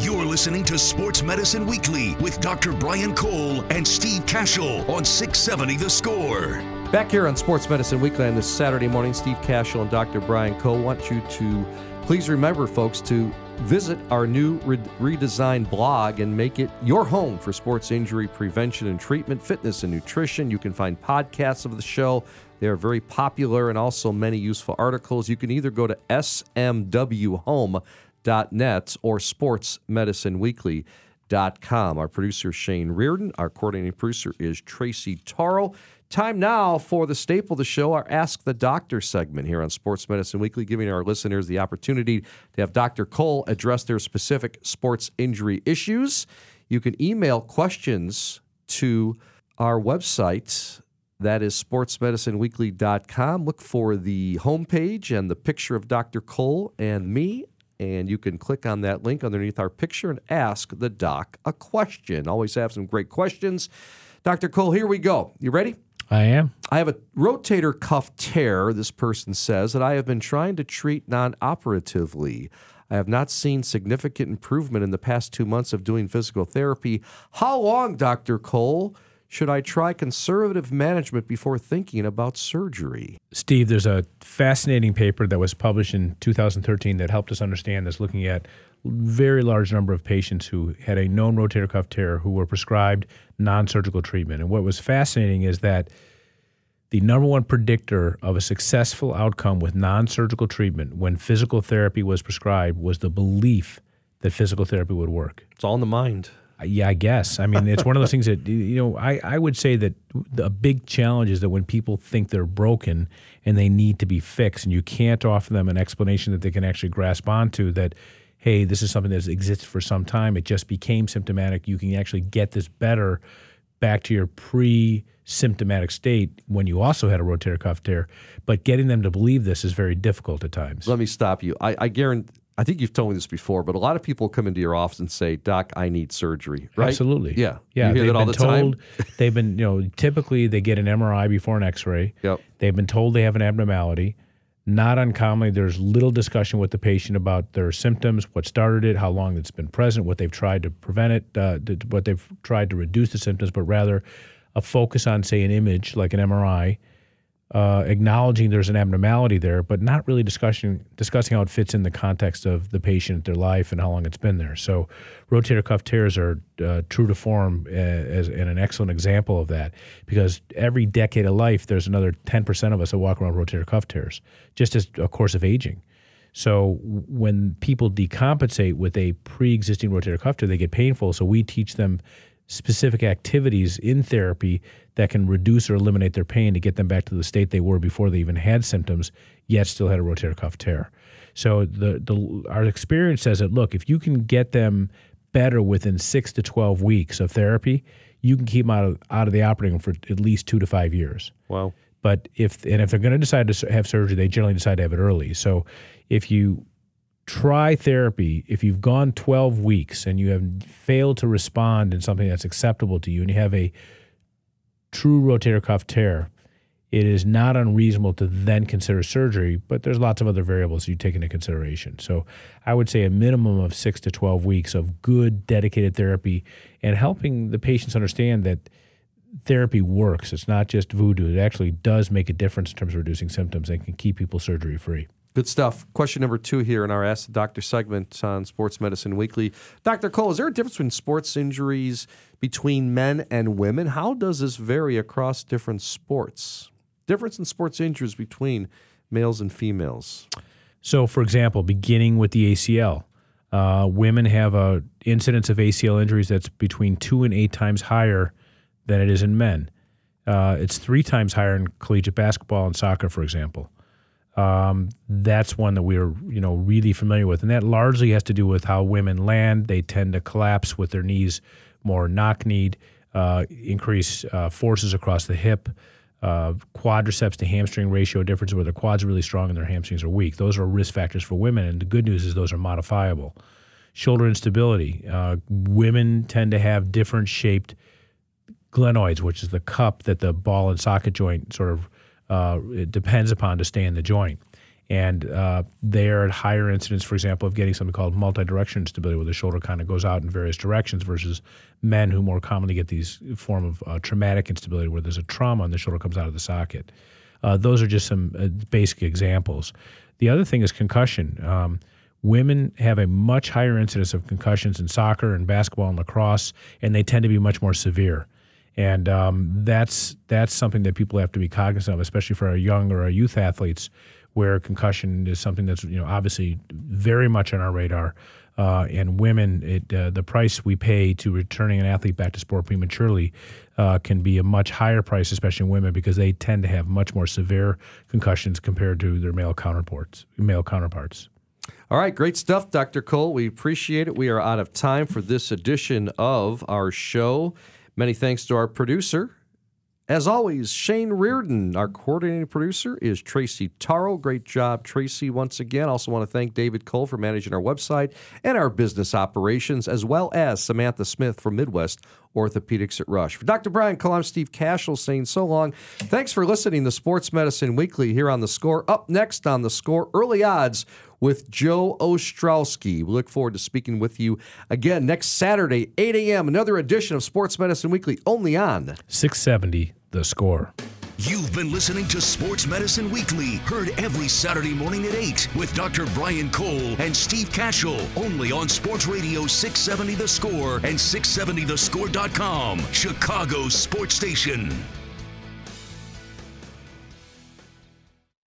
You're listening to Sports Medicine Weekly with Dr. Brian Cole and Steve Kashul on 670 The Score. Back here on Sports Medicine Weekly on this Saturday morning, Steve Kashul and Dr. Brian Cole want you to please remember, folks, to visit our new re- redesigned blog and make it your home for sports injury prevention and treatment, fitness and nutrition. You can find podcasts of the show. They are very popular and also many useful articles. You can either go to smwhome.net or sportsmedicineweekly.com. Our producer Shane Reardon, our coordinating producer is Tracy Taro. Time now for the staple of the show, our Ask the Doctor segment here on Sports Medicine Weekly, giving our listeners the opportunity to have Dr. Cole address their specific sports injury issues. You can email questions to our website. That is sportsmedicineweekly.com. Look for the homepage and the picture of Dr. Cole and me, and you can click on that link underneath our picture and ask the doc a question. Always have some great questions. Dr. Cole, here we go. You ready? I am. I have a rotator cuff tear, this person says, that I have been trying to treat non operatively. I have not seen significant improvement in the past two months of doing physical therapy. How long, Dr. Cole, should I try conservative management before thinking about surgery? Steve, there's a fascinating paper that was published in 2013 that helped us understand this, looking at very large number of patients who had a known rotator cuff tear who were prescribed non-surgical treatment. And what was fascinating is that the number one predictor of a successful outcome with non-surgical treatment when physical therapy was prescribed was the belief that physical therapy would work. It's all in the mind. Yeah, I guess. I mean, it's one of those things that, you know, I, I would say that a big challenge is that when people think they're broken and they need to be fixed, and you can't offer them an explanation that they can actually grasp onto, that hey, this is something that's existed for some time. It just became symptomatic. You can actually get this better back to your pre symptomatic state when you also had a rotator cuff tear. But getting them to believe this is very difficult at times. Let me stop you. I, I guarantee. I think you've told me this before, but a lot of people come into your office and say, "Doc, I need surgery." Right? Absolutely. Yeah. Yeah. You hear they've that all been the time? told they've been, you know, typically they get an MRI before an X-ray. Yep. They've been told they have an abnormality. Not uncommonly, there's little discussion with the patient about their symptoms, what started it, how long it's been present, what they've tried to prevent it, uh, what they've tried to reduce the symptoms, but rather a focus on, say, an image like an MRI, uh, acknowledging there's an abnormality there, but not really discussing discussing how it fits in the context of the patient, their life, and how long it's been there. So, rotator cuff tears are uh, true to form uh, as and an excellent example of that because every decade of life, there's another 10% of us that walk around rotator cuff tears, just as a course of aging. So when people decompensate with a pre-existing rotator cuff tear, they get painful. So we teach them specific activities in therapy that can reduce or eliminate their pain to get them back to the state they were before they even had symptoms, yet still had a rotator cuff tear. So the, the our experience says that look, if you can get them better within six to twelve weeks of therapy, you can keep them out of out of the operating room for at least two to five years. Wow. But if and if they're going to decide to have surgery, they generally decide to have it early. So if you try therapy, if you've gone 12 weeks and you have failed to respond in something that's acceptable to you, and you have a true rotator cuff tear, it is not unreasonable to then consider surgery, but there's lots of other variables you take into consideration. So I would say a minimum of six to 12 weeks of good, dedicated therapy and helping the patients understand that therapy works. It's not just voodoo. It actually does make a difference in terms of reducing symptoms and can keep people surgery free. Good stuff. Question number two here in our Ask the Doctor segment on Sports Medicine Weekly. Dr. Cole, is there a difference between sports injuries between men and women? How does this vary across different sports? Difference in sports injuries between males and females? So, for example, beginning with the ACL, uh, women have a incidence of ACL injuries that's between two and eight times higher than it is in men. Uh, it's three times higher in collegiate basketball and soccer, for example. Um, that's one that we're you know really familiar with, and that largely has to do with how women land. They tend to collapse with their knees more knock-kneed, uh, increase uh, forces across the hip, uh, quadriceps to hamstring ratio difference where their quads are really strong and their hamstrings are weak. Those are risk factors for women, and the good news is those are modifiable. Shoulder instability. Uh, women tend to have different shaped glenoids, which is the cup that the ball and socket joint sort of uh, it depends upon to stay in the joint. and uh, they are at higher incidence, for example, of getting something called multi-direction instability, where the shoulder kind of goes out in various directions, versus men who more commonly get these form of uh, traumatic instability, where there's a trauma and the shoulder comes out of the socket. Uh, those are just some uh, basic examples. The other thing is concussion. Um, women have a much higher incidence of concussions in soccer and basketball and lacrosse, and they tend to be much more severe. And um, that's that's something that people have to be cognizant of, especially for our young or our youth athletes, where concussion is something that's you know obviously very much on our radar. Uh, and women, it, uh, the price we pay to returning an athlete back to sport prematurely uh, can be a much higher price, especially in women, because they tend to have much more severe concussions compared to their male counterparts. Male counterparts. All right, great stuff, Dr. Cole. We appreciate it. We are out of time for this edition of our show. Many thanks to our producer, as always, Shane Reardon, our coordinating producer, is Tracy Taro. Great job, Tracy, once again. Also want to thank David Cole for managing our website and our business operations, as well as Samantha Smith from Midwest Orthopedics at Rush. For Dr. Brian Cole, I'm Steve Kashul saying so long. Thanks for listening to Sports Medicine Weekly here on The Score. Up next on The Score, early odds with Joe Ostrowski. We look forward to speaking with you again next Saturday, 8 a.m. Another edition of Sports Medicine Weekly, only on 670 The Score. You've been listening to Sports Medicine Weekly, heard every Saturday morning at 8 with Dr. Brian Cole and Steve Kashul, only on Sports Radio 670 The Score and 670thescore.com, Chicago sports station.